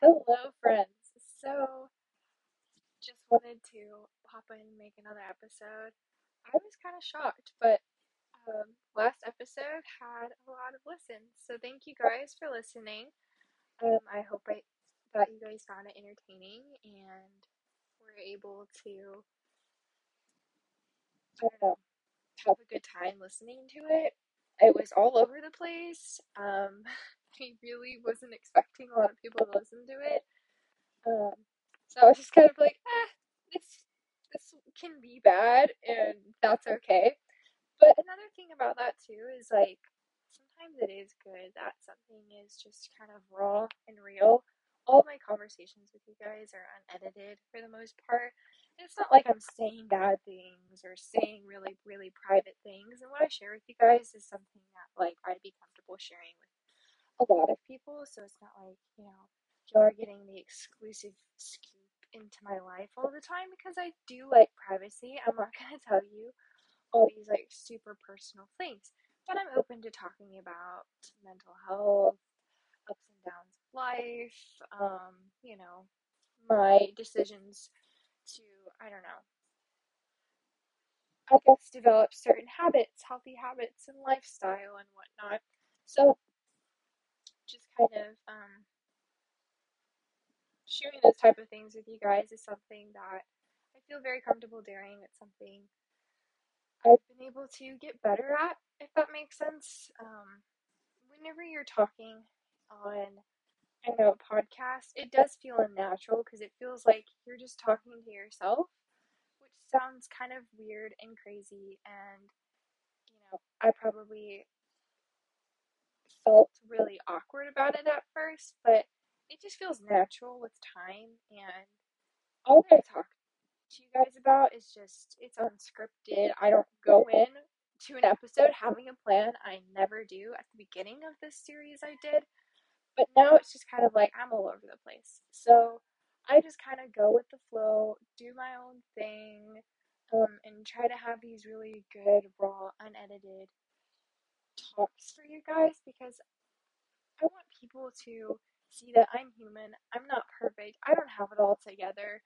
Hello, friends. So, just wanted to pop in and make another episode. I was kind of shocked, but um, last episode had a lot of listens. So, thank you guys for listening. Um, I hope I, that you guys found it entertaining and were able to, have a good time listening to it. It was all over the place. Um, I really wasn't expecting a lot of people to listen to it. Um, so I was just kind of like, ah, this this can be bad, and that's okay. But another thing about that too is like sometimes it is good that something is just kind of raw and real. All my conversations with you guys are unedited for the most part. It's not like I'm saying bad things or saying really, really private things. And what I share with you guys is something that like I'd be comfortable sharing with a lot of people. So it's not like, you know, you're getting the exclusive scoop into my life all the time because I do like privacy. I'm not going to tell you all these like super personal things, but I'm open to talking about mental health, ups and downs of life, um, you know, my decisions to, I don't know, I guess develop certain habits, healthy habits, and lifestyle and whatnot. So, kind of um, sharing those type of things with you guys is something that I feel very comfortable doing. It's something I've been able to get better at, if that makes sense. Um, whenever you're talking on I know a podcast, it does feel unnatural because it feels like you're just talking to yourself, which sounds kind of weird and crazy. And you know, I probably felt really awkward about it at first, but it just feels natural with time. And all that I talk to you guys about is just it's unscripted. I don't go in to an episode having a plan. I never do. At the beginning of this series, I did, but now it's just kind of like I'm all over the place. So I just kind of go with the flow, do my own thing, um, and try to have these really good, raw, unedited talks for you guys because I want people to see that I'm human. I'm not perfect. I don't have it all together.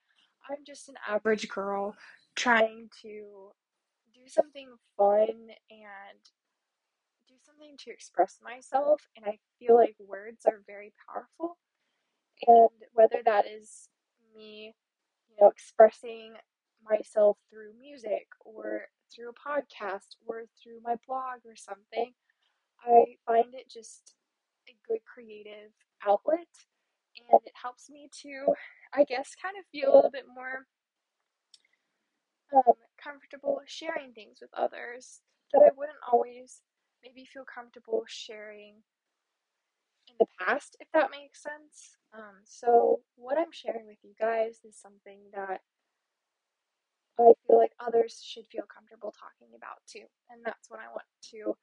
I'm just an average girl trying to do something fun and do something to express myself. And I feel like words are very powerful. And whether that is me, you know, expressing myself through music or through a podcast or through my blog or something, I find it just a good creative outlet and it helps me to, I guess, kind of feel a little bit more um, comfortable sharing things with others that I wouldn't always maybe feel comfortable sharing in the past, if that makes sense. Um, so, what I'm sharing with you guys is something that I feel like others should feel comfortable talking about too, and that's what I want to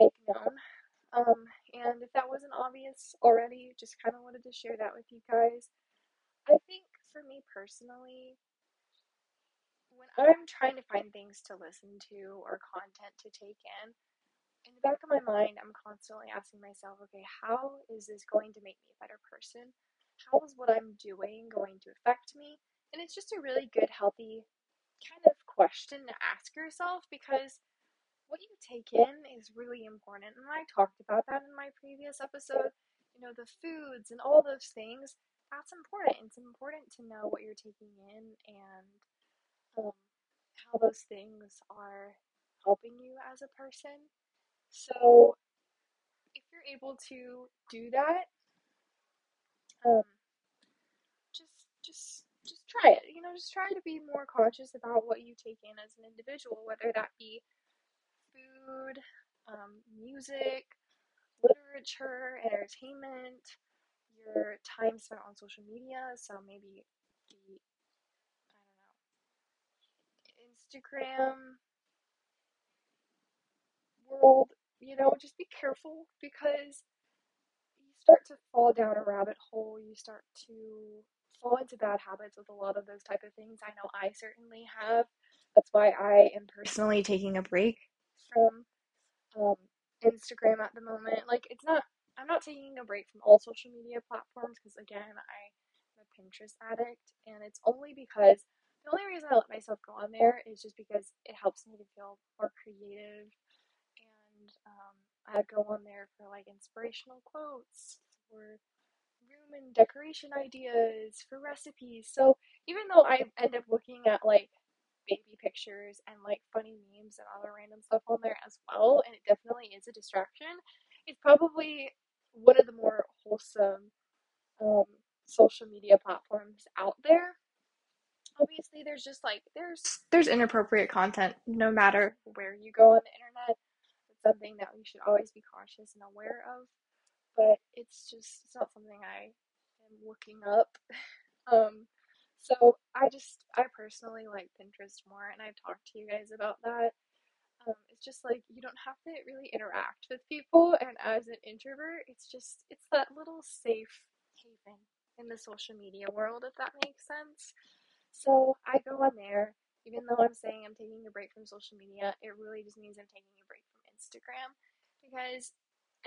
make known. Um, and if that wasn't obvious already, just kind of wanted to share that with you guys. I think for me personally, when I'm trying to find things to listen to or content to take in, in the back of my mind, I'm constantly asking myself, okay, how is this going to make me a better person? How is what I'm doing going to affect me? And it's just a really good, healthy kind of question to ask yourself because what you take in is really important. And I talked about that in my previous episode. You know, the foods and all those things, that's important. It's important to know what you're taking in and um, how those things are helping you as a person. So, if you're able to do that, um, just just just try it. You know, just try to be more conscious about what you take in as an individual, whether that be food, um, music, literature, entertainment, your time spent on social media. So maybe the I don't know Instagram world. You know, just be careful because you start to fall down a rabbit hole. You start to fall into bad habits with a lot of those type of things. I know I certainly have. That's why I am personally taking a break from um, Instagram at the moment. Like, it's not, I'm not taking a break from all social media platforms because, again, I'm a Pinterest addict, and it's only because the only reason I let myself go on there is just because it helps me to feel more creative, and um, I go on there for like inspirational quotes or room and decoration ideas for recipes. So even though I end up looking at like baby pictures and like funny memes and other random stuff on there as well, and it definitely is a distraction, it's probably one of the more wholesome um, social media platforms out there. Obviously, there's just like there's there's inappropriate content no matter where you go on the internet. It's something that we should always be cautious and aware of but it's just it's not something I am looking up. Um, so I just I personally like Pinterest more, and I've talked to you guys about that. Um, it's just like you don't have to really interact with people, and as an introvert, it's just it's that little safe haven in the social media world, if that makes sense. So I go on there, even though I'm saying I'm taking a break from social media, it really just means I'm taking a break from Instagram because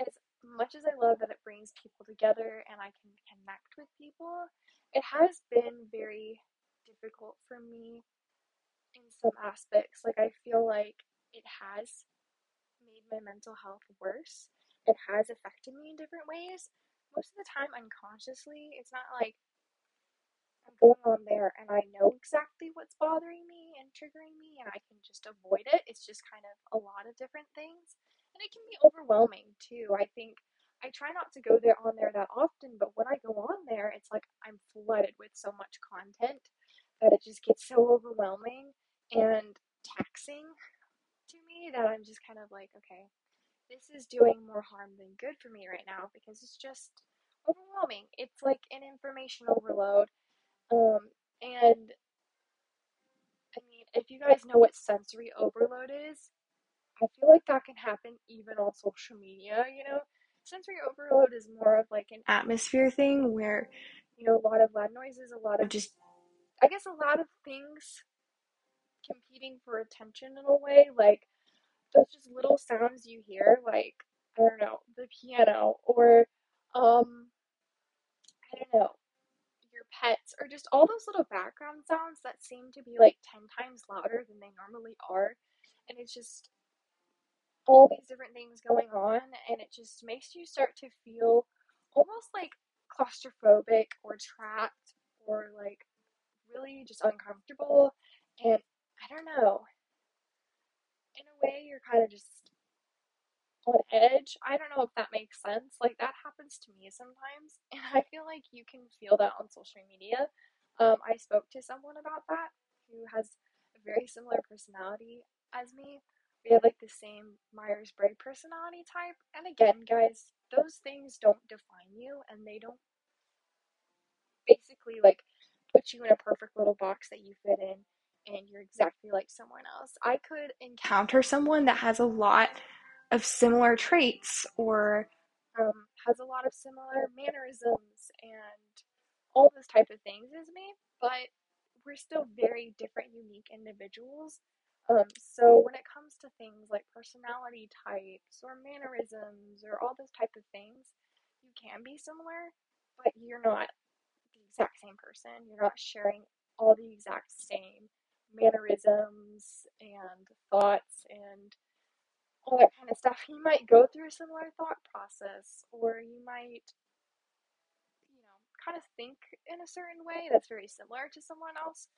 as much as I love that it brings people together and I can connect with people, it has been very difficult for me in some aspects. Like, I feel like it has made my mental health worse. It has affected me in different ways. Most of the time, unconsciously, it's not like I'm going on there and I know exactly what's bothering me and triggering me and I can just avoid it. It's just kind of a lot of different things. And it can be overwhelming too. I think I try not to go there on there that often, but when I go on there, it's like I'm flooded with so much content that it just gets so overwhelming and taxing to me that I'm just kind of like, okay, this is doing more harm than good for me right now because it's just overwhelming. It's like an information overload um, and I mean, if you guys know what sensory overload is, I feel like that can happen even on social media, you know? Sensory overload is more of like an atmosphere thing where, you know, a lot of loud noises, a lot of just, I guess, a lot of things competing for attention in a way. Like, those just little sounds you hear, like, I don't know, the piano or, um, I don't know, your pets or just all those little background sounds that seem to be like 10 times louder than they normally are. And it's just all these different things going on, and it just makes you start to feel almost like claustrophobic or trapped or like really just uncomfortable. And I don't know, in a way, you're kind of just on edge. I don't know if that makes sense. Like that happens to me sometimes, and I feel like you can feel that on social media. Um, I spoke to someone about that who has a very similar personality as me. We have like the same Myers Briggs personality type. And again, guys, those things don't define you and they don't basically like put you in a perfect little box that you fit in and you're exactly like someone else. I could encounter someone that has a lot of similar traits or um, has a lot of similar mannerisms and all those type of things as me, but we're still very different, unique individuals. Um, so when it comes to things like personality types or mannerisms or all those type of things, you can be similar, but you're not the exact same person. You're not sharing all the exact same mannerisms and thoughts and all that kind of stuff. You might go through a similar thought process, or you might, you know, kind of think in a certain way that's very similar to someone else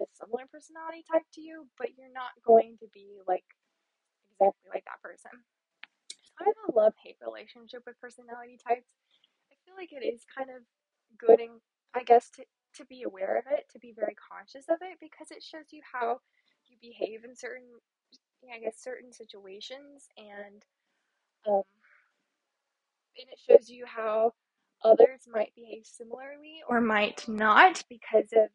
a similar personality type to you, but you're not going to be like exactly like that person. I have a love hate relationship with personality types. I feel like it is kind of good and I guess to to be aware of it, to be very conscious of it because it shows you how you behave in certain I guess certain situations and um and it shows you how others might behave similarly or might not because of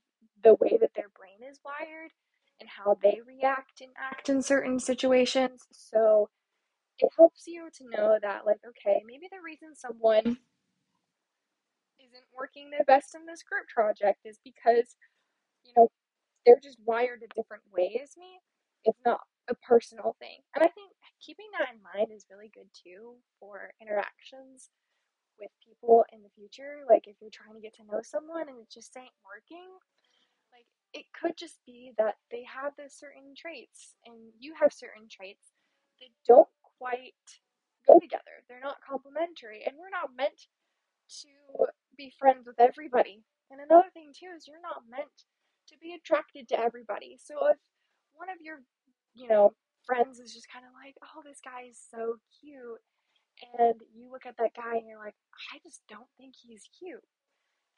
the way that their brain is wired and how they react and act in certain situations. So it helps you to know that, like, okay, maybe the reason someone isn't working their best in this group project is because, you know, they're just wired a different way as me. It's not a personal thing. And I think keeping that in mind is really good too for interactions with people in the future. Like if you're trying to get to know someone and it just ain't working, it could just be that they have those certain traits and you have certain traits that don't quite go together. They're not complementary and we're not meant to be friends with everybody. And another thing too is you're not meant to be attracted to everybody. So if one of your, you know, friends is just kind of like, oh, this guy is so cute, and you look at that guy and you're like, I just don't think he's cute.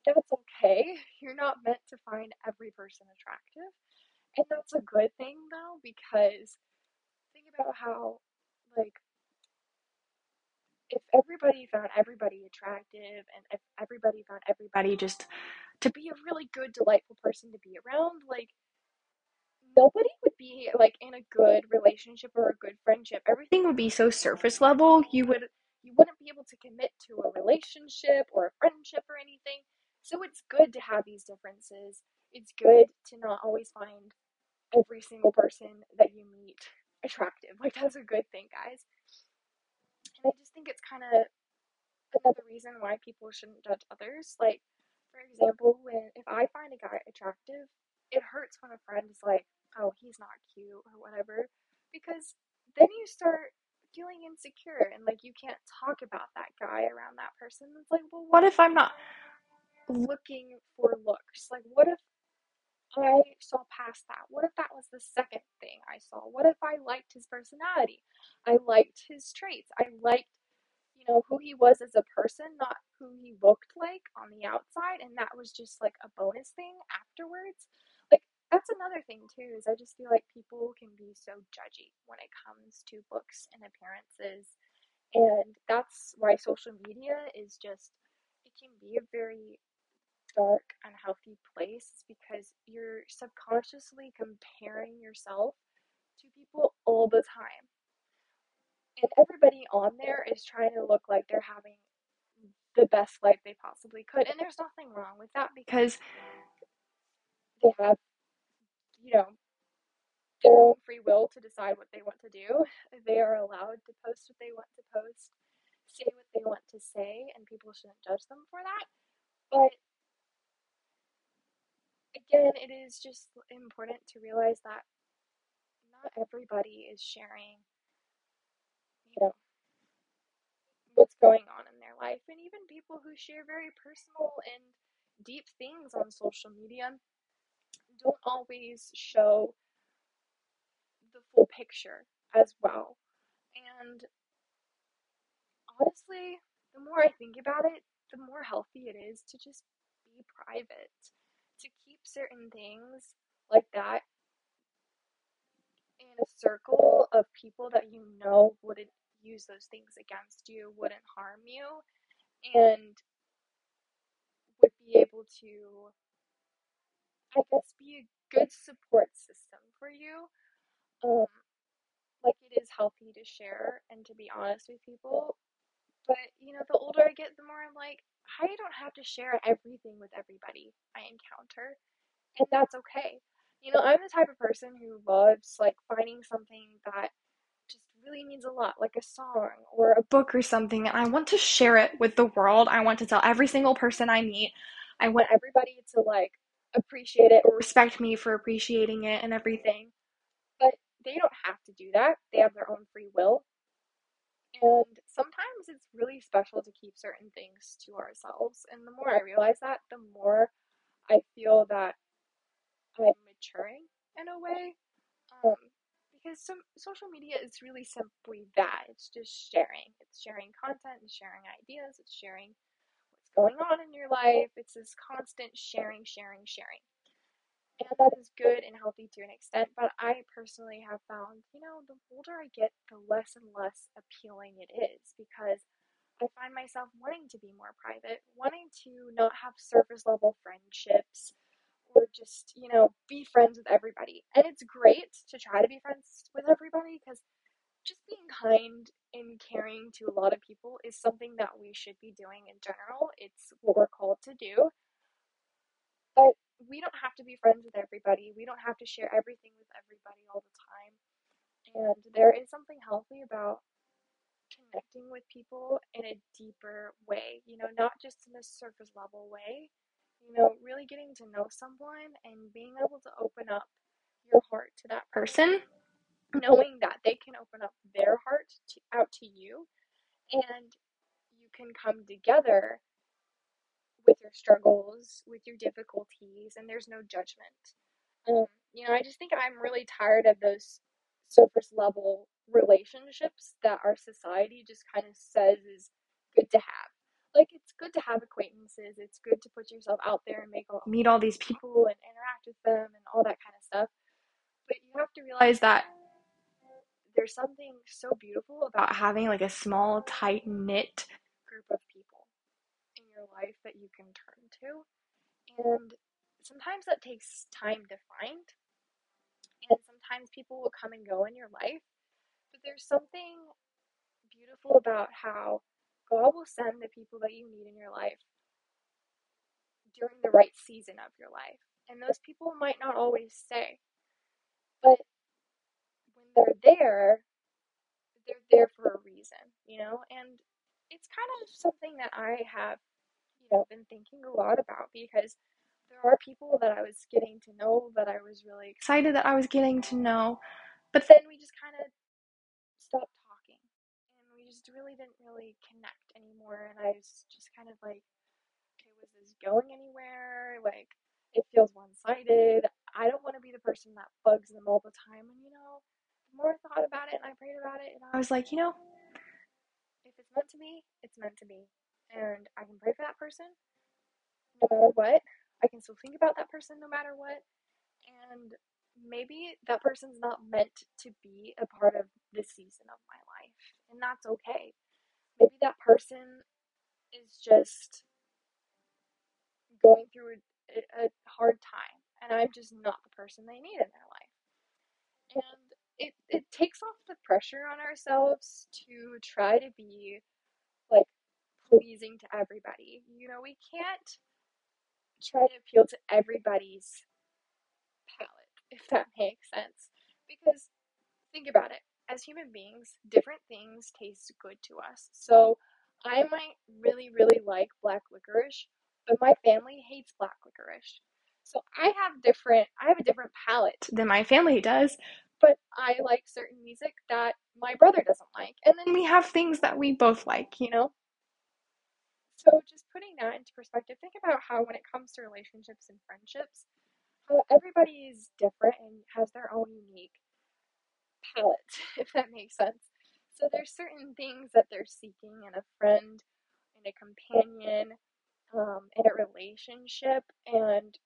That's okay. You're not meant to find every person attractive. And that's a good thing though, because think about how, like, if everybody found everybody attractive and if everybody found everybody just to be a really good, delightful person to be around, like, nobody would be like in a good relationship or a good friendship. Everything would be so surface level. You would you wouldn't be able to commit to a relationship or a friendship or anything. So it's good to have these differences. It's good to not always find every single person that you meet attractive. Like that's a good thing, guys. And I just think it's kind of another reason why people shouldn't judge others. Like, for example, when if I find a guy attractive, it hurts when a friend is like, "Oh, he's not cute" or whatever, because then you start feeling insecure and like you can't talk about that guy around that person. It's like, well, what if I'm not looking for looks? Like, what if I saw past that? What if that was the second thing I saw? What if I liked his personality? I liked his traits. I liked, you know, who he was as a person, not who he looked like on the outside. And that was just like a bonus thing afterwards. Like, that's another thing too, is I just feel like people can be so judgy when it comes to looks and appearances. And that's why social media is just, it can be a very dark, unhealthy place because you're subconsciously comparing yourself to people all the time. And everybody on there is trying to look like they're having the best life they possibly could. And there's nothing wrong with that because they have, you know, their own free will to decide what they want to do. They are allowed to post what they want to post, say what they want to say, and people shouldn't judge them for that. But again, it is just important to realize that not everybody is sharing, you know, what's going on in their life. And even people who share very personal and deep things on social media don't always show the full picture as well. And honestly, the more I think about it, the more healthy it is to just be private, certain things like that in a circle of people that you know wouldn't use those things against you, wouldn't harm you, and would be able to, I guess, be a good support system for you. Um, like it is healthy to share and to be honest with people. But you know, the older I get, the more I'm like, I don't have to share everything with everybody I encounter, and that's okay. You know, I'm the type of person who loves like finding something that just really means a lot, like a song or a book or something, and I want to share it with the world. I want to tell every single person I meet. I want everybody to like appreciate it or respect me for appreciating it and everything. But they don't have to do that. They have their own free will. And sometimes it's really special to keep certain things to ourselves. And the more I realize that, the more I feel that I'm maturing in a way. Um, because some social media is really simply that. It's just sharing. It's sharing content and sharing ideas. It's sharing what's going on in your life. It's this constant sharing, sharing, sharing. And that is good and healthy to an extent, but I personally have found, you know, the older I get, the less and less appealing it is because I find myself wanting to be more private, wanting to not have surface level friendships or just, you know, be friends with everybody. And it's great to try to be friends with everybody because just being kind and caring to a lot of people is something that we should be doing in general. It's what we're called to do. But we don't have to be friends with everybody. We don't have to share everything with everybody all the time. And there is something healthy about connecting with people in a deeper way, you know, not just in a surface level way. You know, really getting to know someone and being able to open up your heart to that person, knowing that they can open up their heart to, out to you and you can come together with your struggles, with your difficulties, and there's no judgment. Um, you know, I just think I'm really tired of those surface level relationships that our society just kind of says is good to have. Like it's good to have acquaintances. It's good to put yourself out there and make all, meet all these people and interact with them and all that kind of stuff. But you have to realize that there's something so beautiful about having like a small, tight knit group of people in your life that you can turn to. And sometimes that takes time to find. And sometimes people will come and go in your life. But there's something beautiful about how God will send the people that you need in your life during the right season of your life. And those people might not always stay. But when they're there, they're there for a reason, you know? And it's kind of something that I have, you know, been thinking a lot about because there are people that I was getting to know that I was really excited that I was getting to know. But then we just kind of stopped just really didn't really connect anymore. And I was just kind of like, okay, was this going anywhere? Like, it feels one sided. I don't want to be the person that bugs them all the time. And, you know, the more I thought about it and I prayed about it, and I was like, you know, if it's meant to be, it's meant to be. And I can pray for that person no matter what. I can still think about that person no matter what. And maybe that person's not meant to be a part of this season of my life. And that's okay. Maybe that person is just going through a, a hard time and I'm just not the person they need in their life. And it, it takes off the pressure on ourselves to try to be like pleasing to everybody. You know, we can't try to appeal to everybody's palate, if that makes sense. Because think about it as human beings, different things taste good to us. So I might really, really like black licorice, but my family hates black licorice. So I have different I have a different palate than my family does, but I like certain music that my brother doesn't like. And then we have things that we both like, you know? So just putting that into perspective, think about how when it comes to relationships and friendships, how everybody is different and has their own unique palate, if that makes sense. So there's certain things that they're seeking in a friend, in a companion, um, in a relationship, and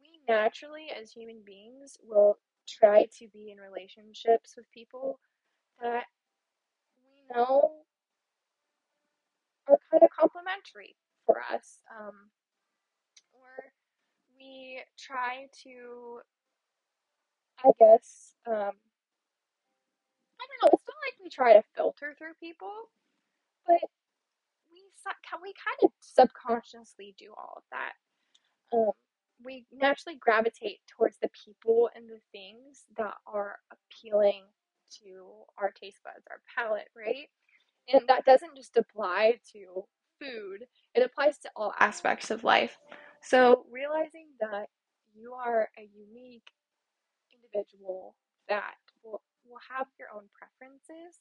we naturally, as human beings, will try to be in relationships with people that we know are kind of complementary for us. Um, or we try to, I guess, um, I don't know, it's not like we try to filter through people, but we, we kind of subconsciously do all of that. Um, we naturally gravitate towards the people and the things that are appealing to our taste buds, our palate, right? And that doesn't just apply to food, it applies to all aspects of life. So, realizing that you are a unique individual that will, will have your own preferences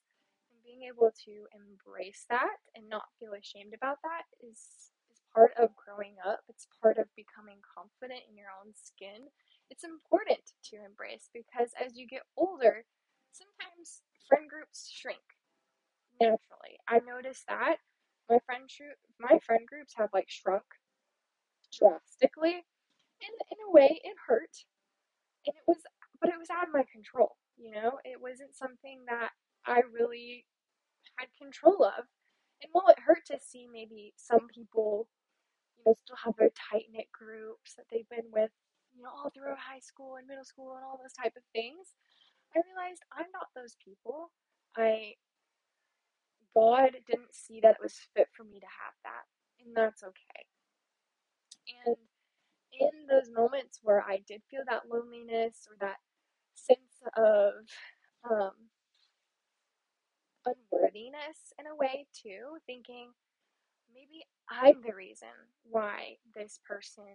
and being able to embrace that and not feel ashamed about that is is part of growing up. It's part of becoming confident in your own skin. It's important to embrace because as you get older, sometimes friend groups shrink naturally. I noticed that my friend my friend groups have like shrunk drastically. And in a way it hurt. And it was but it was out of my control, you know? It wasn't something that I really had control of. And while it hurt to see maybe some people, you know, still have their tight knit groups that they've been with, you know, all through high school and middle school and all those type of things, I realized I'm not those people. I God didn't see that it was fit for me to have that, and that's okay. And in those moments where I did feel that loneliness or that sense of um, unworthiness in a way too, thinking maybe I'm the reason why this person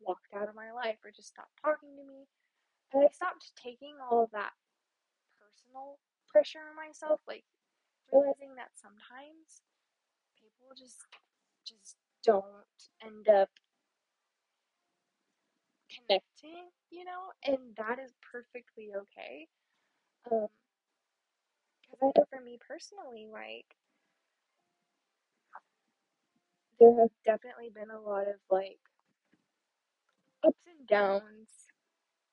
walked out of my life or just stopped talking to me. And I stopped taking all of that personal pressure on myself, like realizing that sometimes people just just don't end up connecting, you know, and that is perfectly okay. Um, because I know for me personally, like there have definitely been a lot of like ups and downs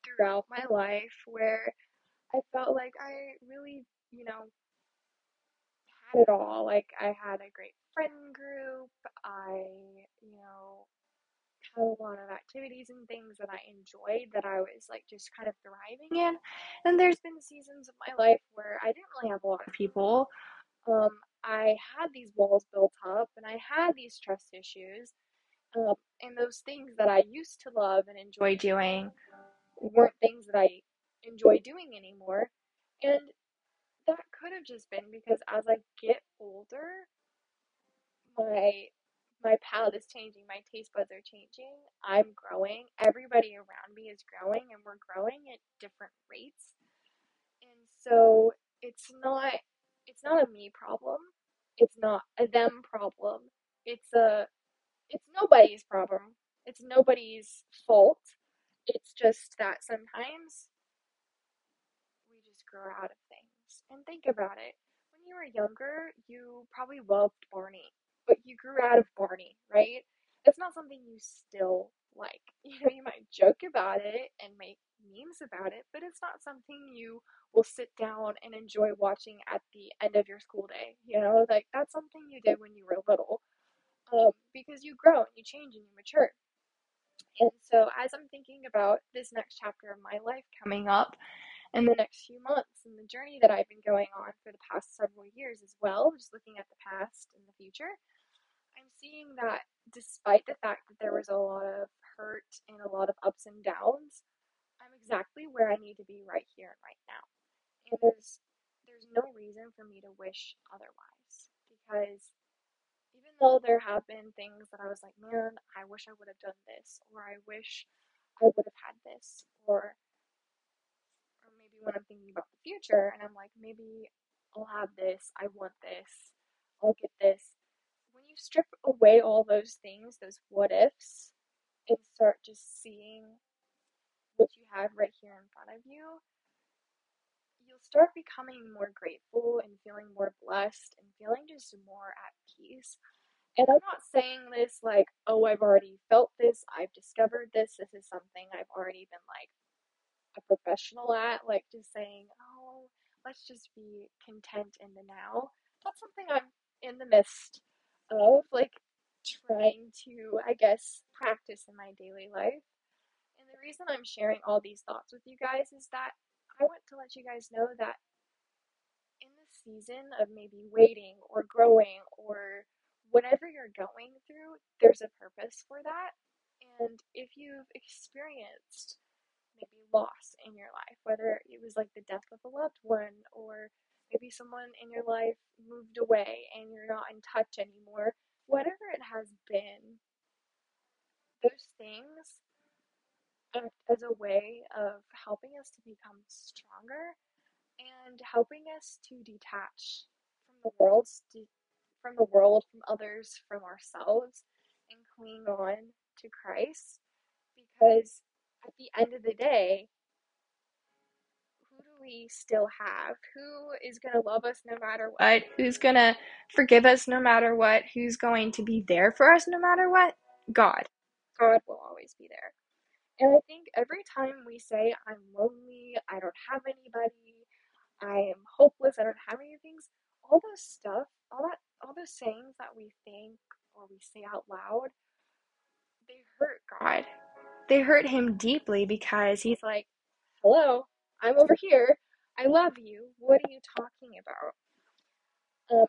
throughout my life where I felt like I really, you know, had it all. Like I had a great friend group. I, you know, a lot of activities and things that I enjoyed that I was like just kind of thriving in. And there's been seasons of my life where I didn't really have a lot of people. Um, I had these walls built up and I had these trust issues. Um, and those things that I used to love and enjoy doing weren't things that I enjoy doing anymore. And that could have just been because as I get older, my my palate is changing, my taste buds are changing. I'm growing. Everybody around me is growing and we're growing at different rates. And so it's not it's not a me problem. It's not a them problem. It's a it's nobody's problem. It's nobody's fault. It's just that sometimes we just grow out of things. And think about it. When you were younger, you probably loved Barney, but you grew out of Barney, right? It's not something you still like. You know, you might joke about it and make memes about it, but it's not something you will sit down and enjoy watching at the end of your school day. You know, like that's something you did when you were little. Um, because you grow and you change and you mature. And so, as I'm thinking about this next chapter of my life coming up in the next few months and the journey that I've been going on for the past several years as well, just looking at the past and the future, I'm seeing that despite the fact that there was a lot of hurt and a lot of ups and downs, I'm exactly where I need to be right here and right now. And there's there's no reason for me to wish otherwise because even though there have been things that I was like, man, I wish I would have done this, or I wish I would have had this, or or maybe when I'm thinking about the future and I'm like, maybe I'll have this, I want this, I'll get this. Strip away all those things, those what ifs, and start just seeing what you have right here in front of you, you'll start becoming more grateful and feeling more blessed and feeling just more at peace. And I'm not saying this like, oh, I've already felt this, I've discovered this, this is something I've already been like a professional at, like just saying, oh, let's just be content in the now. That's something I'm in the midst of, like trying to, I guess, practice in my daily life. And the reason I'm sharing all these thoughts with you guys is that I want to let you guys know that in the season of maybe waiting or growing or whatever you're going through, there's a purpose for that. And if you've experienced maybe loss in your life, whether it was like the death of a loved one or maybe someone in your life moved away and you're not in touch anymore, whatever it has been, those things act as a way of helping us to become stronger and helping us to detach from the world, from the world, from others, from ourselves, and cling on to Christ. Because at the end of the day, we still have? Who is going to love us no matter what? Who's going to forgive us no matter what? Who's going to be there for us no matter what? God. God will always be there. And I think every time we say, I'm lonely, I don't have anybody, I am hopeless, I don't have any things, all those stuff, all that, all those sayings that we think or we say out loud, they hurt God. They hurt Him deeply because He's like, hello, I'm over here. I love you. What are you talking about? Um,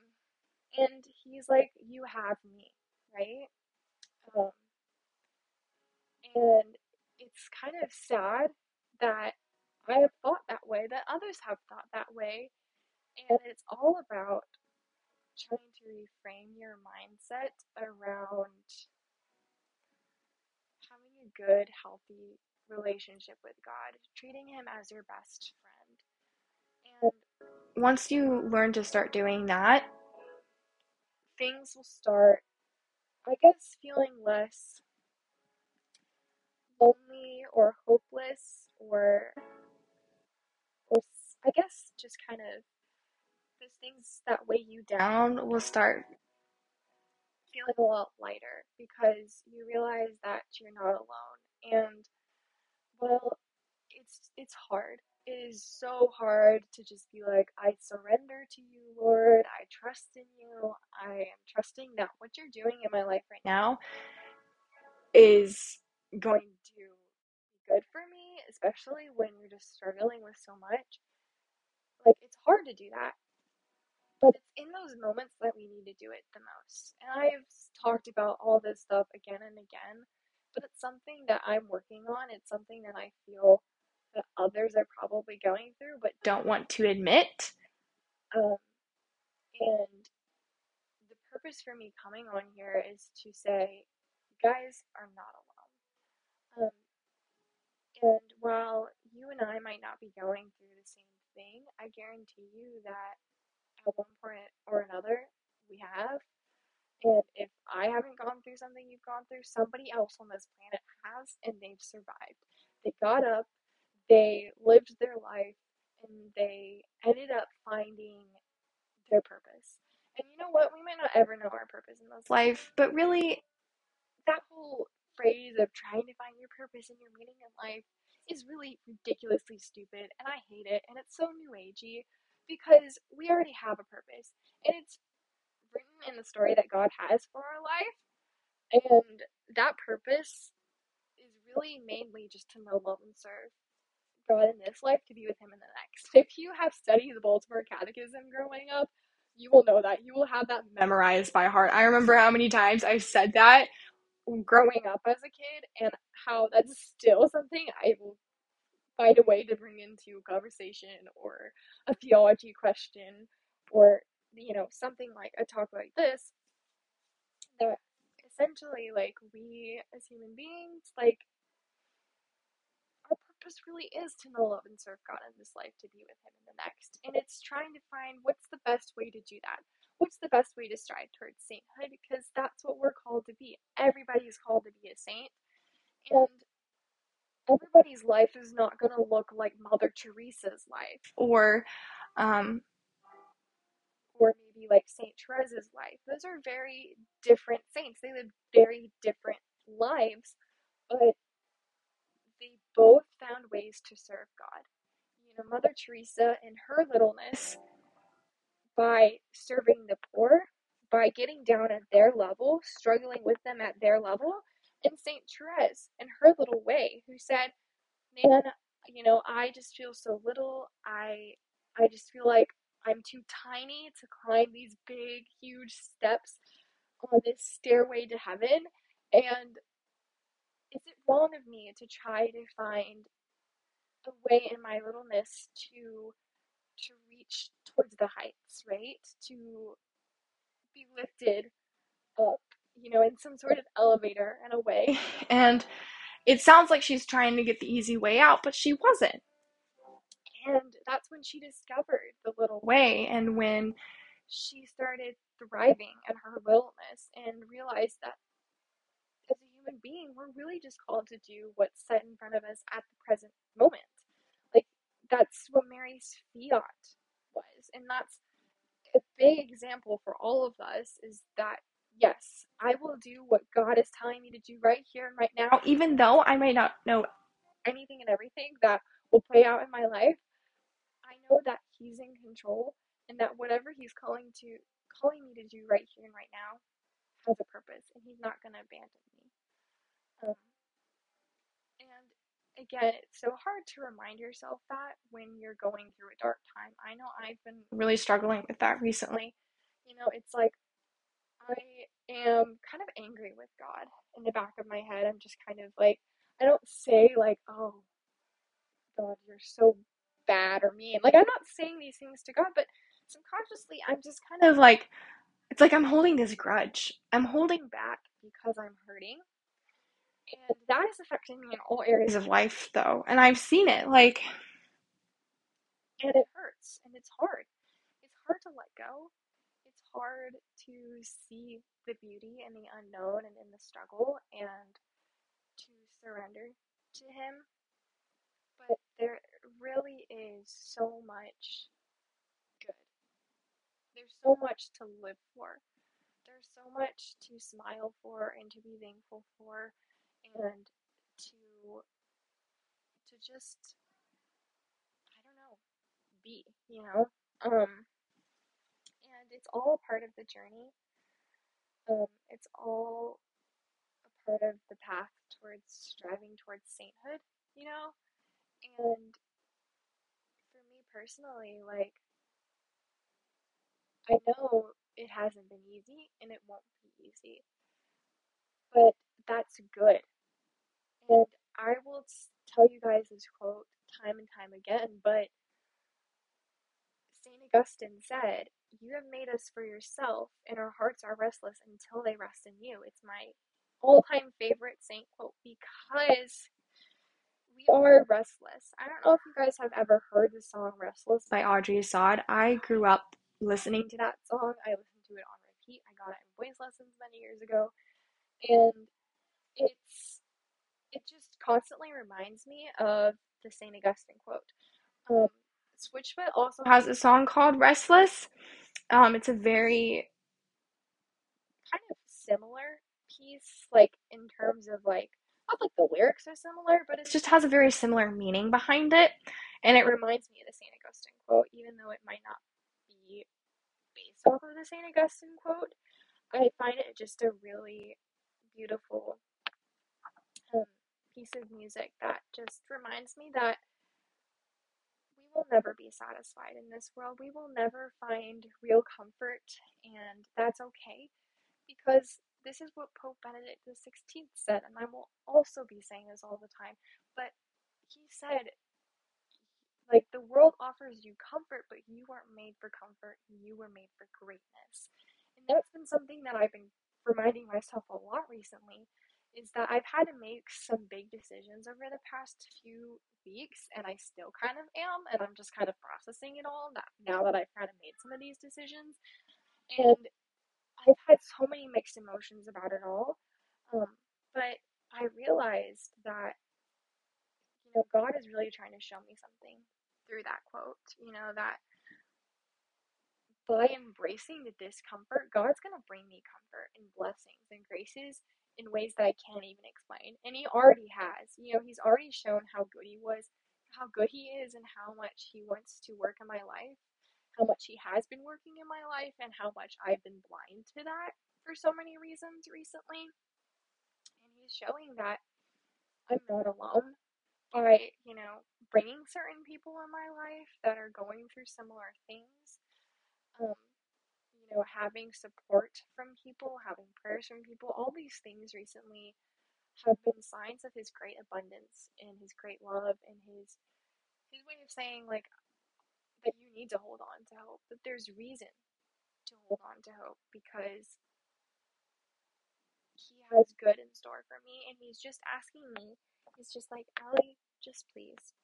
and He's like, you have me, right? Um, and it's kind of sad that I have thought that way, that others have thought that way, and it's all about trying to reframe your mindset around having a good, healthy relationship with God, treating Him as your best friend. And once you learn to start doing that, things will start, I guess, feeling less lonely or hopeless or or I guess just kind of those things that weigh you down will start feeling a lot lighter because you realize that you're not alone. And well, it's it's hard. It is so hard to just be like, I surrender to you, Lord. I trust in you. I am trusting that what you're doing in my life right now is going to be good for me, especially when you're just struggling with so much. Like, it's hard to do that. But it's in those moments that we need to do it the most. And I've talked about all this stuff again and again, but it's something that I'm working on. It's something that I feel that others are probably going through but don't want to admit. Um, and the purpose for me coming on here is to say, you guys are not alone. Um, and while you and I might not be going through the same thing, I guarantee you that at one point or another we have. And if I haven't gone through something you've gone through, somebody else on this planet has, and they've survived. They got up, they lived their life, and they ended up finding their purpose. And you know what? We might not ever know our purpose in this life, but really, that whole phrase of trying to find your purpose and your meaning in life is really ridiculously stupid, and I hate it, and it's so new agey because we already have a purpose, and it's written in the story that God has for our life, and that purpose is really mainly just to know, love, and serve God in this life to be with Him in the next. If you have studied the Baltimore Catechism growing up, you will know that. You will have that memorized by heart. I remember how many times I said that growing up as a kid and how that's still something I will find a way to bring into a conversation or a theology question or you know something like a talk like this that essentially like we as human beings like our purpose really is to know love and serve god in this life to be with him in the next. And it's trying to find what's the best way to do that? What's the best way to strive towards sainthood? Because that's what we're called to be. Everybody's called to be a saint. And everybody's life is not going to look like Mother Teresa's life or um, maybe like Saint Teresa's life. Those are very different saints. They live very different lives, but they both found ways to serve God. You know, Mother Teresa in her littleness by serving the poor, by getting down at their level, struggling with them at their level, and Saint Therese in her little way who said, man, you know, I just feel so little. I I just feel like I'm too tiny to climb these big, huge steps on this stairway to heaven. And is it wrong of me to try to find a way in my littleness to to reach towards the heights, right? To be lifted up, you know, in some sort of elevator in a way. And it sounds like she's trying to get the easy way out, but she wasn't. And that's when she discovered the little way and when she started thriving in her littleness and realized that as a human being, we're really just called to do what's set in front of us at the present moment. Like, that's what Mary's fiat was. And that's a big example for all of us is that, yes, I will do what God is telling me to do right here and right now, even though I may not know anything and everything that will play out in my life. Know that He's in control and that whatever He's calling to calling me to do right here and right now has a purpose and He's not going to abandon me. Um, and again, it's so hard to remind yourself that when you're going through a dark time. I know I've been really struggling with that recently. You know, it's like I am kind of angry with God in the back of my head. I'm just kind of like, I don't say, like, oh, God, you're so bad or mean. Like, I'm not saying these things to God, but subconsciously, I'm just kind of like, it's like I'm holding this grudge. I'm holding back because I'm hurting. And that is affecting me in all areas of life, though. And I've seen it, like, and it hurts and it's hard. It's hard to let go. It's hard to see the beauty in the unknown and in the struggle and to surrender to Him. But there really is so much good. There's so much to live for. There's so much to smile for and to be thankful for and to to just I don't know, be, you know? Um and it's all part of the journey. Um it's all a part of the path towards striving towards sainthood, you know? And for me personally, like I know it hasn't been easy and it won't be easy. But that's good. And I will tell you guys this quote time and time again, but St. Augustine said, You have made us for yourself, and our hearts are restless until they rest in you. It's my all time favorite saint quote because we are restless. I don't know if you guys have ever heard the song Restless by Audrey Assad. I grew up listening to that song. I listened to it on repeat. I got it in voice lessons many years ago. And it's it just constantly reminds me of the St. Augustine quote. Um, Switchfoot also has a song called Restless. Um, it's a very kind of similar piece, like in terms of like not like the lyrics are similar, but it just has a very similar meaning behind it. And it reminds me of the St. Augustine quote, even though it might not be based off of the St. Augustine quote. I find it just a really beautiful um, piece of music that just reminds me that we will never be satisfied in this world. We will never find real comfort, and that's okay because this is what Pope Benedict XVI said, and I will also be saying this all the time. But he said, like, the world offers you comfort, but you weren't made for comfort, you were made for greatness. And that's been something that I've been reminding myself a lot recently is that I've had to make some big decisions over the past few weeks, and I still kind of am, and I'm just kind of processing it all now that I've kind of made some of these decisions. And I've had so many mixed emotions about it all. Um, but I realized that, you know, God is really trying to show me something through that quote. You know, that by embracing the discomfort, God's going to bring me comfort and blessings and graces in ways that I can't even explain. And He already has. You know, He's already shown how good He was, how good He is, and how much He wants to work in my life how much he has been working in my life and how much I've been blind to that for so many reasons recently. And he's showing that I'm not alone by, you know, bringing certain people in my life that are going through similar things. Um, you know, having support from people, having prayers from people, all these things recently have been signs of his great abundance and his great love and his his way of saying like need to hold on to hope, that there's reason to hold on to hope because he has good in store for me and he's just asking me, he's just like, Allie, just please,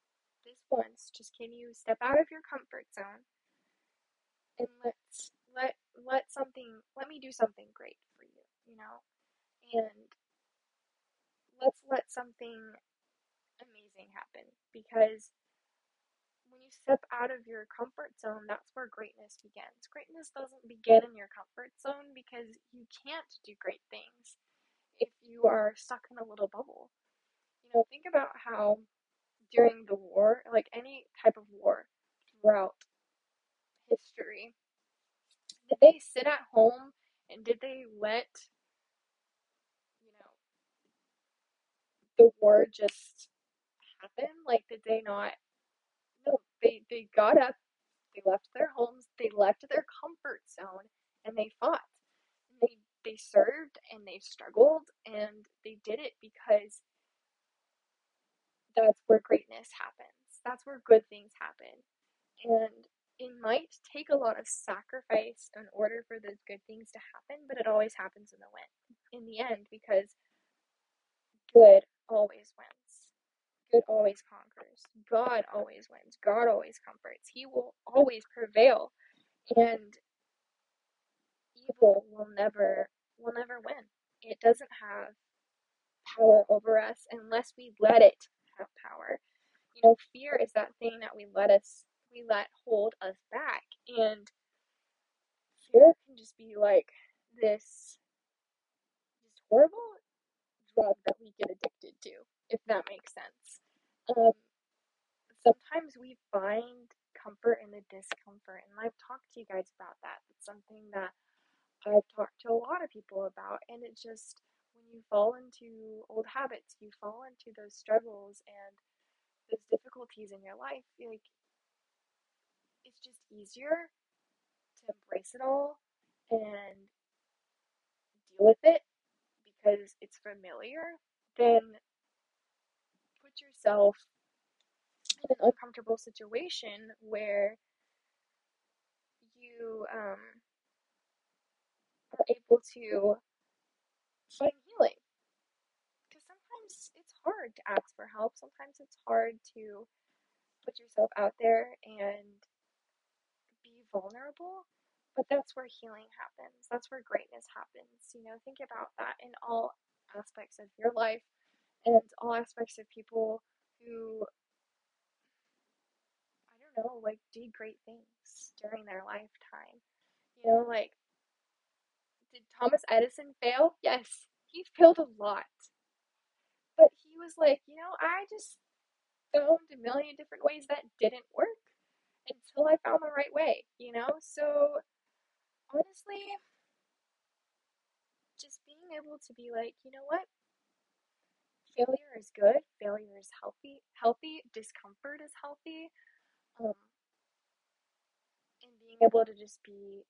this once, just can you step out of your comfort zone and let's let let something let me do something great for you, you know? And let's let something amazing happen because when you step out of your comfort zone, that's where greatness begins. Greatness doesn't begin in your comfort zone because you can't do great things if you are stuck in a little bubble. You know, think about how during the war, like any type of war throughout history, did they sit at home and did they let, you know, the war just happen? Like, did they not no, they, they got up, they left their homes, they left their comfort zone, and they fought. They they served and they struggled and they did it because that's where greatness happens. That's where good things happen. And it might take a lot of sacrifice in order for those good things to happen, but it always happens in the win in the end because good always wins. Good always conquers. God always wins. God always comforts. He will always prevail. And evil will never will never win. It doesn't have power over us unless we let it have power. You know, fear is that thing that we let us we let hold us back. And fear can just be like this this horrible drug that we get addicted to, if that makes sense. Um, sometimes we find comfort in the discomfort, and I've talked to you guys about that. It's something that I've talked to a lot of people about, and it just when you fall into old habits, you fall into those struggles and those difficulties in your life, like it's just easier to embrace it all and deal with it because it's familiar than put yourself in an uncomfortable situation where you um, are able to find healing. Because sometimes it's hard to ask for help, sometimes it's hard to put yourself out there and be vulnerable. But that's where healing happens. That's where greatness happens. You know, think about that in all aspects of your life and all aspects of people who, I don't know, like did great things during their lifetime. You know, like, did Thomas Edison fail? Yes, he failed a lot. But he was like, you know, I just found a million different ways that didn't work until I found the right way, you know? So honestly, just being able to be like, you know what? Failure is good. Failure is healthy. Healthy. Discomfort is healthy. Um, and being able to just be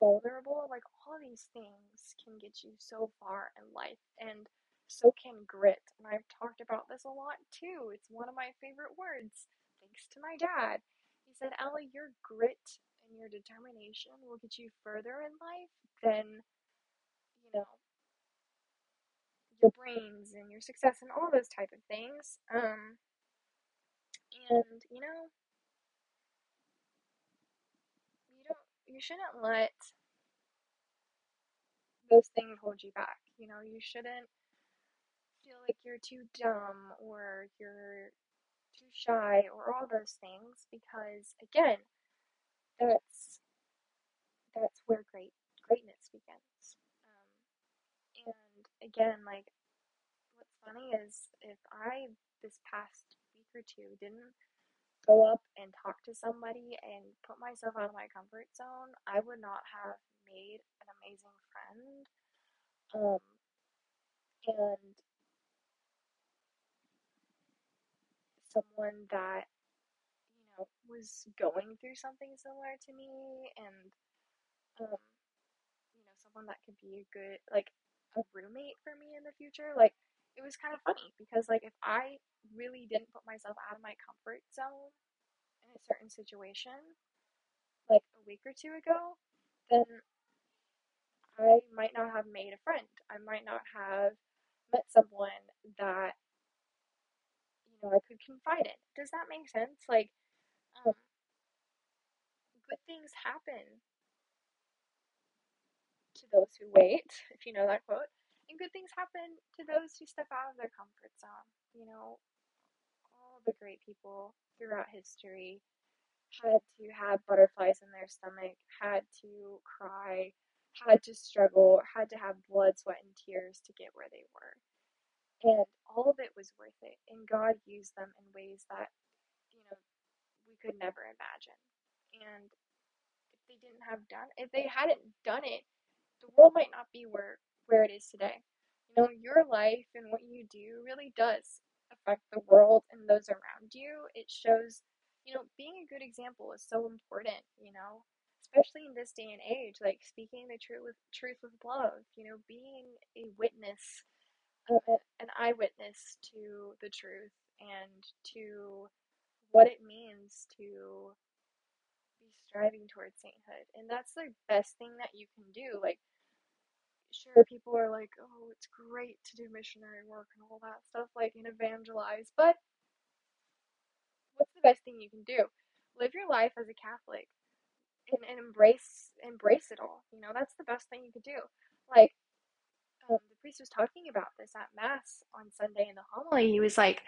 vulnerable, like all these things can get you so far in life, and so can grit. And I've talked about this a lot too. It's one of my favorite words, thanks to my dad. He said, Ellie, your grit and your determination will get you further in life than, you know, your brains and your success and all those type of things. Um, and you know, you don't, you shouldn't let those things hold you back. You know, you shouldn't feel like you're too dumb or you're too shy or all those things because again, that's that's where great greatness begins. Again, like what's funny is if I this past week or two didn't go up and talk to somebody and put myself out of my comfort zone, I would not have made an amazing friend. Um, and someone that you know was going through something similar to me and um you know someone that could be a good like a roommate for me in the future like it was kind of funny because like if i really didn't put myself out of my comfort zone in a certain situation like a week or two ago then i might not have made a friend. I might not have met someone that you know i could confide in. Does that make sense? Like um good things happen to those who wait, if you know that quote. And good things happen to those who step out of their comfort zone. You know, all the great people throughout history had to have butterflies in their stomach, had to cry, had to struggle, had to have blood, sweat, and tears to get where they were. And all of it was worth it. And God used them in ways that, you know, we could never imagine. And if they didn't have done if they hadn't done it, the world might not be where where it is today. You know, your life and what you do really does affect the world and those around you. It shows, you know, being a good example is so important, you know, especially in this day and age, like speaking the truth with truth with love, you know, being a witness, uh, an eyewitness to the truth and to what it means to striving towards sainthood. And that's the best thing that you can do. Like, sure, people are like, oh, it's great to do missionary work and all that stuff, like, and evangelize, but what's the best thing you can do? Live your life as a Catholic and, and embrace embrace it all. You know, that's the best thing you could do. Like, um, the priest was talking about this at Mass on Sunday in the homily. He was like,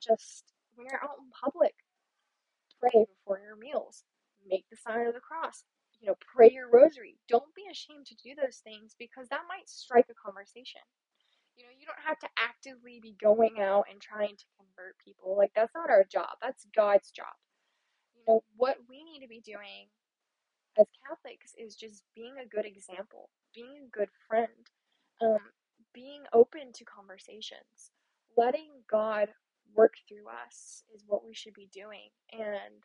just when you're out in public, pray before your meals, make the sign of the cross, you know, pray your rosary. Don't be ashamed to do those things because that might strike a conversation. You know, you don't have to actively be going out and trying to convert people. Like, that's not our job, that's God's job. You know, what we need to be doing as Catholics is just being a good example, being a good friend, um, being open to conversations, letting God work through us is what we should be doing, and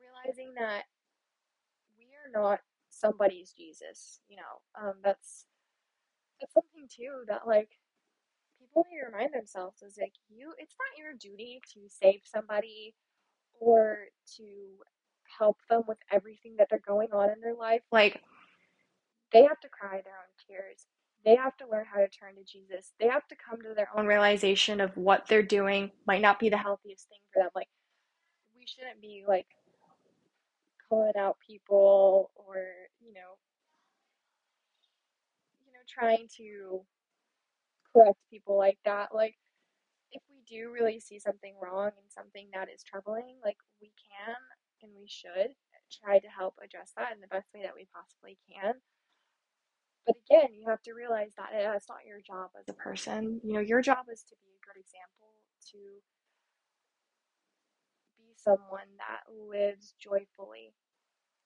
realizing that we are not somebody's Jesus. You know, um, that's that's something too that like people need to remind themselves is like you. It's not your duty to save somebody or to help them with everything that they're going on in their life. Like they have to cry their own tears. They have to learn how to turn to Jesus. They have to come to their own realization of what they're doing might not be the healthiest thing for them. Like we shouldn't be like calling out people or, you know, you know, trying to correct people like that. Like if we do really see something wrong and something that is troubling, like we can and we should try to help address that in the best way that we possibly can. But again, you have to realize that eh, it's not your job as a person. You know, your job is to be a good example, to someone that lives joyfully.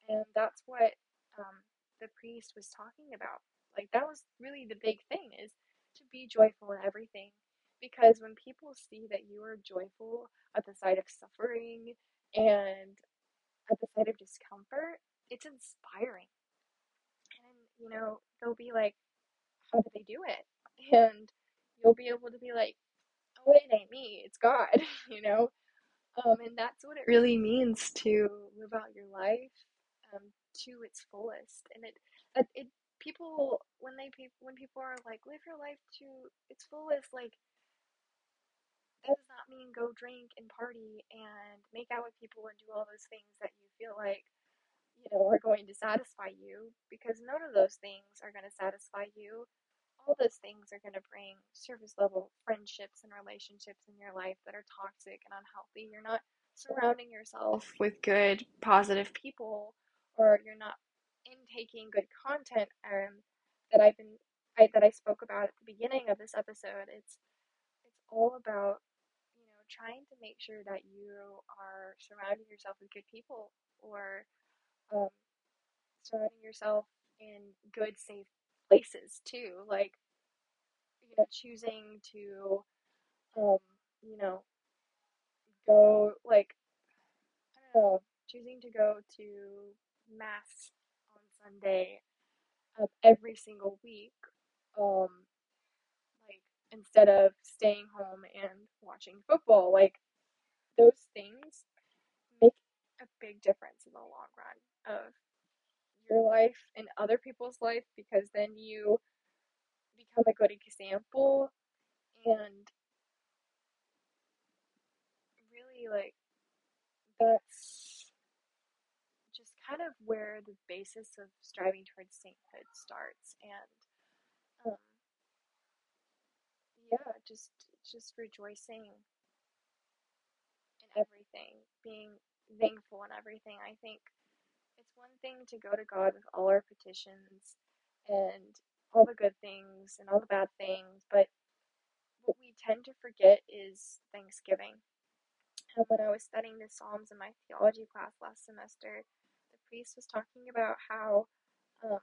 And that's what um, the priest was talking about. Like, that was really the big thing is to be joyful in everything. Because when people see that you are joyful at the sight of suffering and at the sight of discomfort, it's inspiring And, you know, they'll be like, how did they do it? And you'll be able to be like, oh, it ain't me, it's God, you know? Um, and that's what it really means to live out your life um, to its fullest. And it, it, it, people, when they, when people are like, live your life to its fullest, like, that does not mean go drink and party and make out with people and do all those things that you feel like you know, are going to satisfy you because none of those things are going to satisfy you. All those things are going to bring surface level friendships and relationships in your life that are toxic and unhealthy. You're not surrounding yourself with good, positive people, or you're not intaking good content um, that I've been I, that I spoke about at the beginning of this episode. It's it's all about you know trying to make sure that you are surrounding yourself with good people or um, surrounding yourself in good, safe places too. Like, you know, choosing to, um, you know, go, like, I don't know, choosing to go to Mass on Sunday um, every single week, um, like, instead of staying home and watching football. Like, those things make a big difference in the long run of your life and other people's life because then you become a good example and really like that's just kind of where the basis of striving towards sainthood starts and um yeah just just rejoicing in everything being thankful in everything. I think it's one thing to go to God with all our petitions and all the good things and all the bad things, but what we tend to forget is thanksgiving. And when I was studying the Psalms in my theology class last semester, the priest was talking about how um,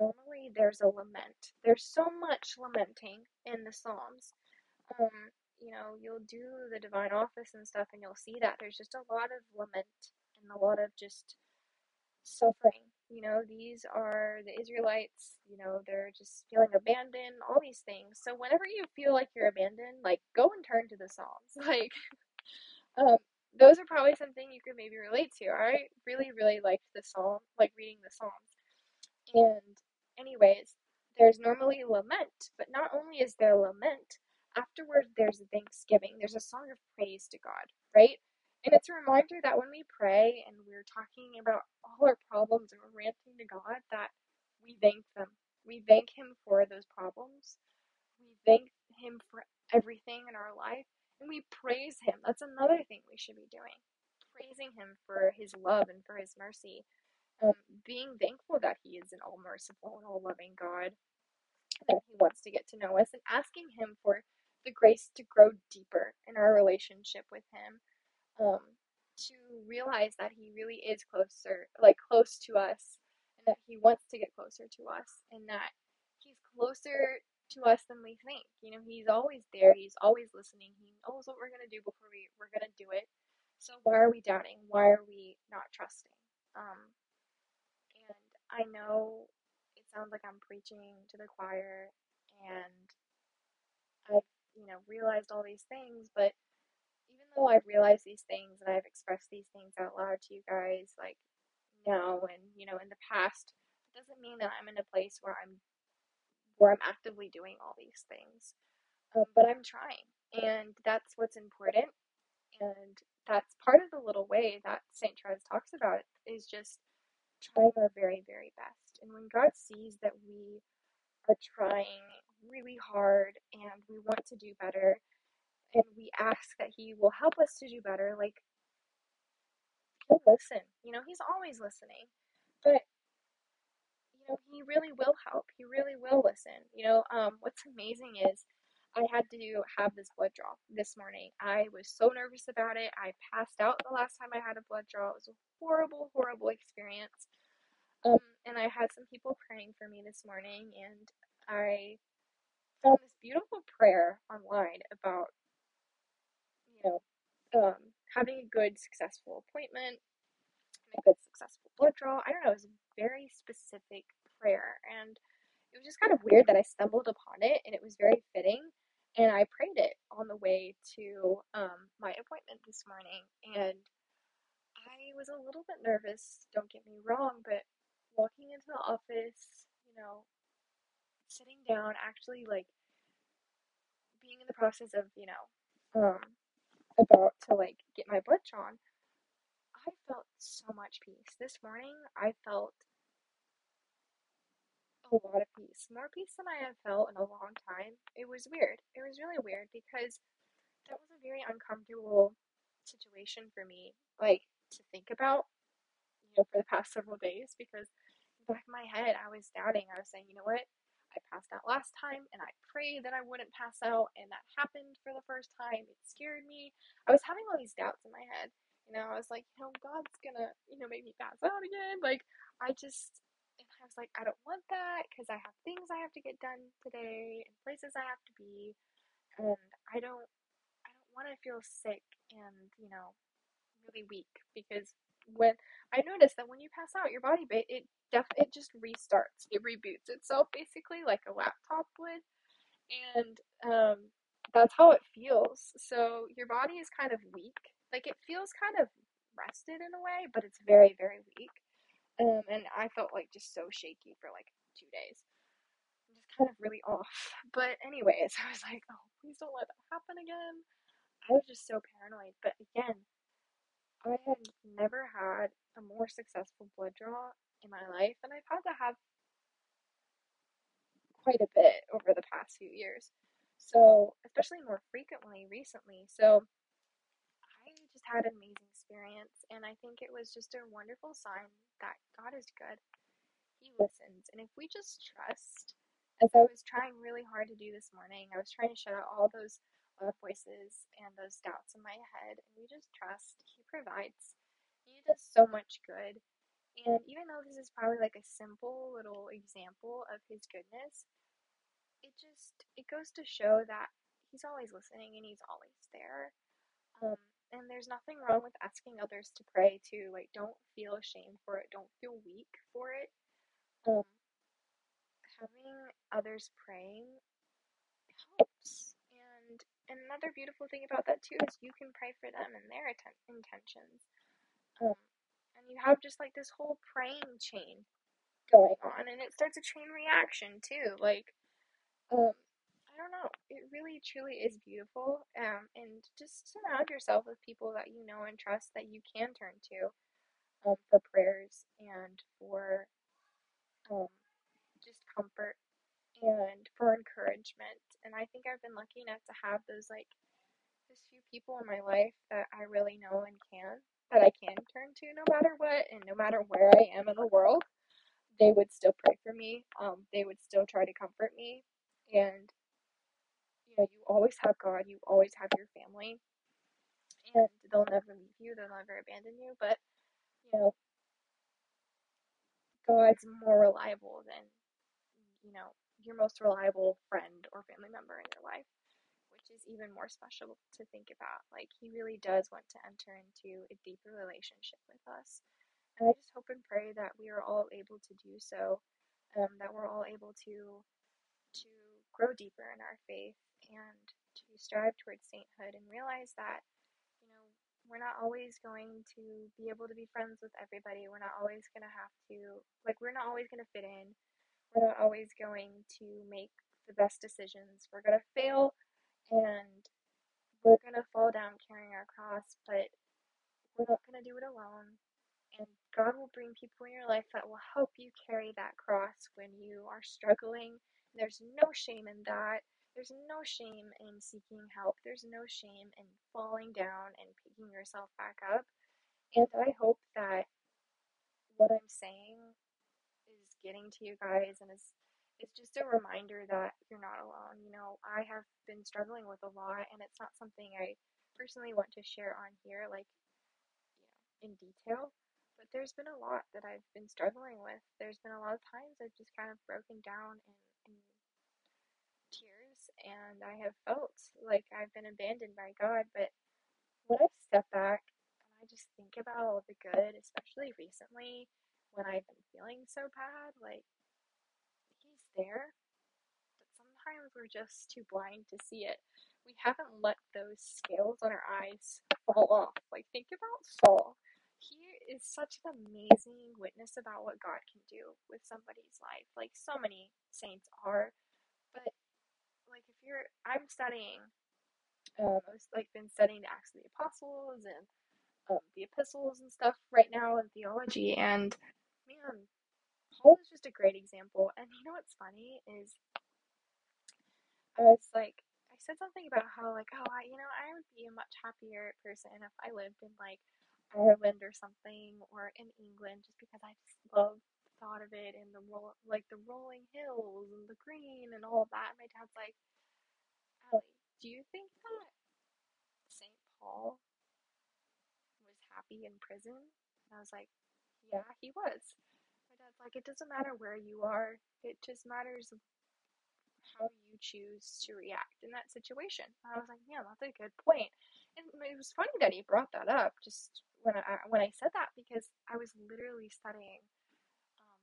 normally there's a lament. There's so much lamenting in the Psalms. Um, you know, you'll do the divine office and stuff, and you'll see that there's just a lot of lament and a lot of just suffering. You know, these are the Israelites, you know, they're just feeling abandoned, all these things. So whenever you feel like you're abandoned, like go and turn to the Psalms. Like um those are probably something you could maybe relate to. I really, really liked the psalm, like reading the psalms. And, anyways, there's normally lament, but not only is there lament, afterward there's a thanksgiving. There's a song of praise to God, right? And it's a reminder that when we pray and we're talking about all our problems and we're ranting to God, that we thank them. We thank Him for those problems. We thank Him for everything in our life. And we praise Him. That's another thing we should be doing. Praising Him for His love and for His mercy. Um, being thankful that He is an all merciful and all loving God. That He wants to get to know us and asking Him for the grace to grow deeper in our relationship with Him. Um, to realize that He really is closer, like close to us, and that He wants to get closer to us, and that He's closer to us than we think. You know, He's always there. He's always listening. He knows what we're gonna do before we we're gonna do it. So why are we doubting? Why are we not trusting? Um, and I know it sounds like I'm preaching to the choir, and I've you know realized all these things, but though I've realized these things and I've expressed these things out loud to you guys, like now and you know in the past, it doesn't mean that I'm in a place where I'm where I'm actively doing all these things. Um, but I'm trying, and that's what's important. And that's part of the little way that St. Therese talks about is just trying our very, very best. And when God sees that we are trying really hard and we want to do better, and we ask that He will help us to do better, like He'll listen. You know, He's always listening, but you know, He really will help. He really will listen. You know, um, what's amazing is I had to have this blood draw this morning. I was so nervous about it. I passed out the last time I had a blood draw. It was a horrible, horrible experience. Um, and I had some people praying for me this morning, and I found this beautiful prayer online about, you know, um, having a good, successful appointment, a good, successful blood draw. I don't know, it was a very specific prayer, and it was just kind of weird that I stumbled upon it, and it was very fitting. And I prayed it on the way to um, my appointment this morning, and I was a little bit nervous. Don't get me wrong, but walking into the office, you know, sitting down, actually like being in the process of, you know, um, about to like get my blood drawn, I felt so much peace. This morning, I felt a lot of peace, more peace than I have felt in a long time. It was weird. It was really weird because that was a very uncomfortable situation for me, like to think about, you know, for the past several days because in the back of my head, I was doubting. I was saying, you know what? I passed out last time and I prayed that I wouldn't pass out, and that happened for the first time. It scared me. I was having all these doubts in my head. You know, I was like, you know, God's gonna, you know, make me pass out again. Like, I just, and I was like, I don't want that because I have things I have to get done today and places I have to be, and I don't, I don't want to feel sick and, you know, really weak because when I noticed that when you pass out, your body it def- it just restarts, it reboots itself basically like a laptop would, and um, that's how it feels. So your body is kind of weak, like it feels kind of rested in a way, but it's very very weak. Um, and I felt like just so shaky for like two days. Just kind of really off. But anyways, I was like, oh, please don't let that happen again. I was just so paranoid. But again, I had never had a more successful blood draw in my life, and I've had to have quite a bit over the past few years. So, especially more frequently recently. So, I just had an amazing experience, and I think it was just a wonderful sign that God is good. He listens, and if we just trust, as I was trying really hard to do this morning, I was trying to shut out all those loud voices and those doubts in my head, and we just trust, He provides. He does so much good. And even though this is probably like a simple little example of his goodness, it just it goes to show that he's always listening and he's always there. Um, and there's nothing wrong with asking others to pray too. Like, don't feel ashamed for it. Don't feel weak for it. Um, having others praying another beautiful thing about that too is you can pray for them and their atten- intentions. Um, and you have just like this whole praying chain going on, and it starts a chain reaction too. Like, um, I don't know. It really, truly is beautiful. Um, and just surround yourself with people that you know and trust that you can turn to um, for prayers and for um, just comfort and for encouragement. And I think I've been lucky enough to have those like there's few people in my life that I really know and can that I can turn to no matter what and no matter where I am in the world. They would still pray for me. Um, they would still try to comfort me. And you know, you always have God, you always have your family, and they'll never leave you, they'll never abandon you. But you know, God's more reliable than you know your most reliable friend or family member in your life which is even more special to think about. Like, he really does want to enter into a deeper relationship with us. And I just hope and pray that we are all able to do so, um, that we're all able to to grow deeper in our faith and to strive towards sainthood and realize that, you know, we're not always going to be able to be friends with everybody. We're not always going to have to, like, we're not always going to fit in. We're not always going to make the best decisions. We're going to fail and we're going to fall down carrying our cross, but we're not going to do it alone. And God will bring people in your life that will help you carry that cross when you are struggling. There's no shame in that. There's no shame in seeking help. There's no shame in falling down and picking yourself back up. And I hope that what I'm saying getting to you guys and is it's just a reminder that you're not alone. You know, I have been struggling with a lot and it's not something I personally want to share on here like you know in detail. But there's been a lot that I've been struggling with. There's been a lot of times I've just kind of broken down in, in tears and I have felt like I've been abandoned by God. But when I step back and I just think about all the good, especially recently when I've been feeling so bad, like He's there, but sometimes we're just too blind to see it. We haven't let those scales on our eyes fall off. Like, think about Saul. He is such an amazing witness about what God can do with somebody's life. Like, so many saints are. But, like, if you're, I'm studying, um, I've like been studying the Acts of the Apostles and um, the epistles and stuff right now in theology. And, man, Paul is just a great example. And you know what's funny is I was like, I said something about how like, oh, I, you know, I would be a much happier person if I lived in like Ireland or something, or in England, just because I just love the thought of it and the like the rolling hills and the green and all of that. And my dad's like, Allie, do you think that Saint Paul was happy in prison? And I was like, yeah, he was. My dad's like, it doesn't matter where you are. It just matters how you choose to react in that situation. I was like, yeah, that's a good point. And it was funny that he brought that up just when I when I said that because I was literally studying um,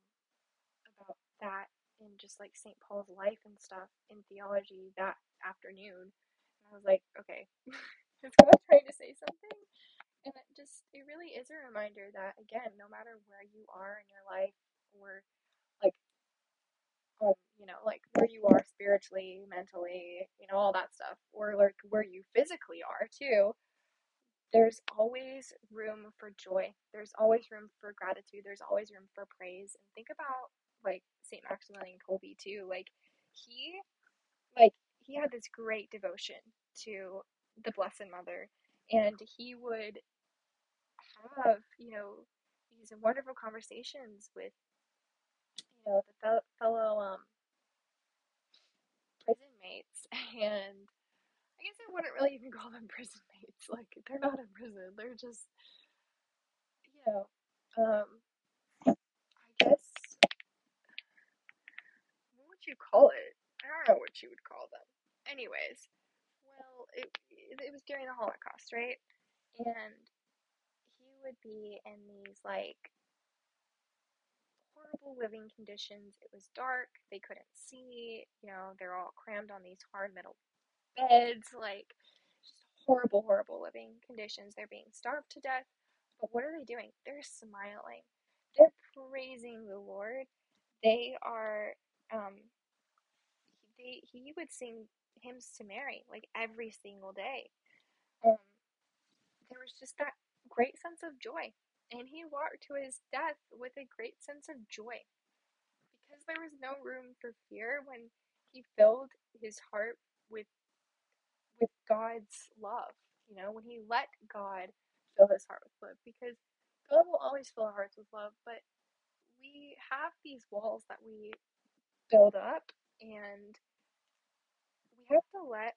about that in just like St. Paul's life and stuff in theology that afternoon. And I was like, okay, is God trying to say something? And it just it really is a reminder that again, no matter where you are in your life or like um, you know, like where you are spiritually, mentally, you know, all that stuff, or like where you physically are too, there's always room for joy. There's always room for gratitude. There's always room for praise. And think about like St. Maximilian Kolbe too. Like he like he had this great devotion to the Blessed Mother and he would have, you know, these wonderful conversations with you know the fellow um prison mates and I guess I wouldn't really even call them prison mates. Like they're not in prison. They're just you know, um I guess what would you call it? I don't know what you would call them. Anyways, well, it it was during the Holocaust, right? And would be in these like horrible living conditions. It was dark. They couldn't see. You know, they're all crammed on these hard metal beds, like just horrible, horrible living conditions. They're being starved to death. But what are they doing? They're smiling. They're praising the Lord. They are um they he would sing hymns to Mary like every single day. Um there was just that great sense of joy. And he walked to his death with a great sense of joy. Because there was no room for fear when he filled his heart with with God's love. You know, when he let God fill his heart with love. Because God will always fill our hearts with love, but we have these walls that we build up and we have to let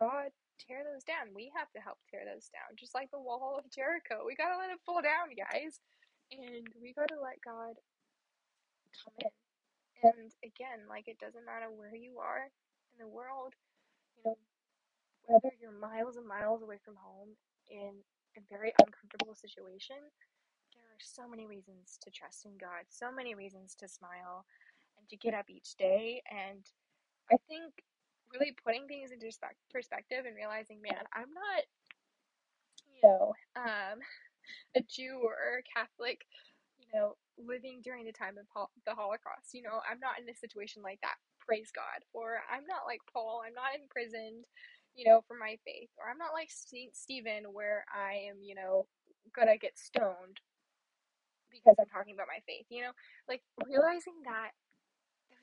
God tear those down. We have to help tear those down. Just like the wall of Jericho. We gotta let it fall down, guys. And we gotta let God come in. And again, like it doesn't matter where you are in the world, you know, whether you're miles and miles away from home in a very uncomfortable situation, there are so many reasons to trust in God, so many reasons to smile and to get up each day. And I think really putting things into perspective and realizing, man, I'm not, you know, um, a Jew or a Catholic, you know, living during the time of the Holocaust. You know, I'm not in a situation like that. Praise God. Or I'm not like Paul. I'm not imprisoned, you know, for my faith. Or I'm not like Saint Stephen, where I am, you know, gonna get stoned because I'm talking about my faith. You know, like realizing that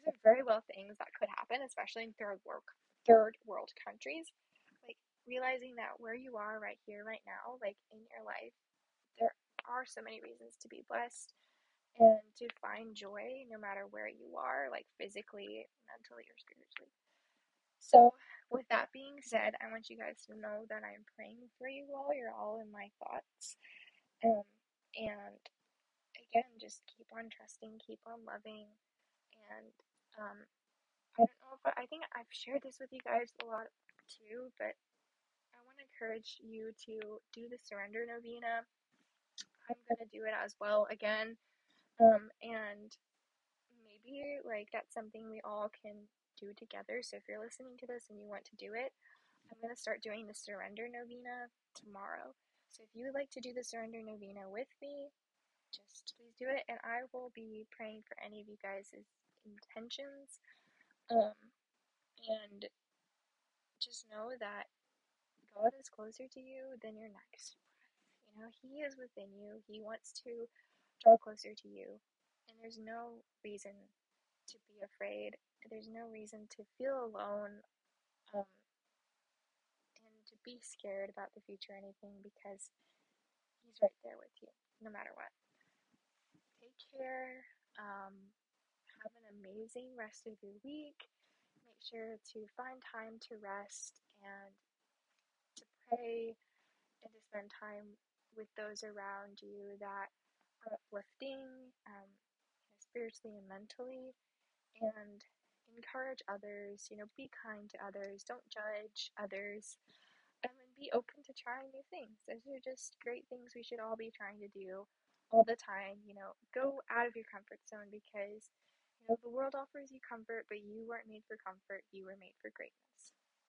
those are very well things that could happen, especially in third world third world countries. Like realizing that where you are right here, right now, like in your life, there are so many reasons to be blessed and to find joy no matter where you are, like physically, mentally, or spiritually. So, with that being said, I want you guys to know that I'm praying for you all. You're all in my thoughts. Um, and again, just keep on trusting, keep on loving, and um, I don't know if I, I think I've shared this with you guys a lot too, but I want to encourage you to do the surrender novena. I'm gonna do it as well again, um, and maybe like that's something we all can do together. So if you're listening to this and you want to do it, I'm gonna start doing the surrender novena tomorrow. So if you would like to do the surrender novena with me, just please do it, and I will be praying for any of you guys' intentions. Um, and just know that God is closer to you than your next breath. You know, He is within you. He wants to draw closer to you, and there's no reason to be afraid. There's no reason to feel alone, um, and to be scared about the future or anything because He's right there with you, no matter what. Take care. Um, have an amazing rest of your week. Make sure to find time to rest and to pray and to spend time with those around you that are uplifting um, you know, spiritually and mentally and encourage others you know be kind to others don't judge others um, and be open to trying new things those are just great things we should all be trying to do all the time you know go out of your comfort zone because know the world offers you comfort but you weren't made for comfort you were made for greatness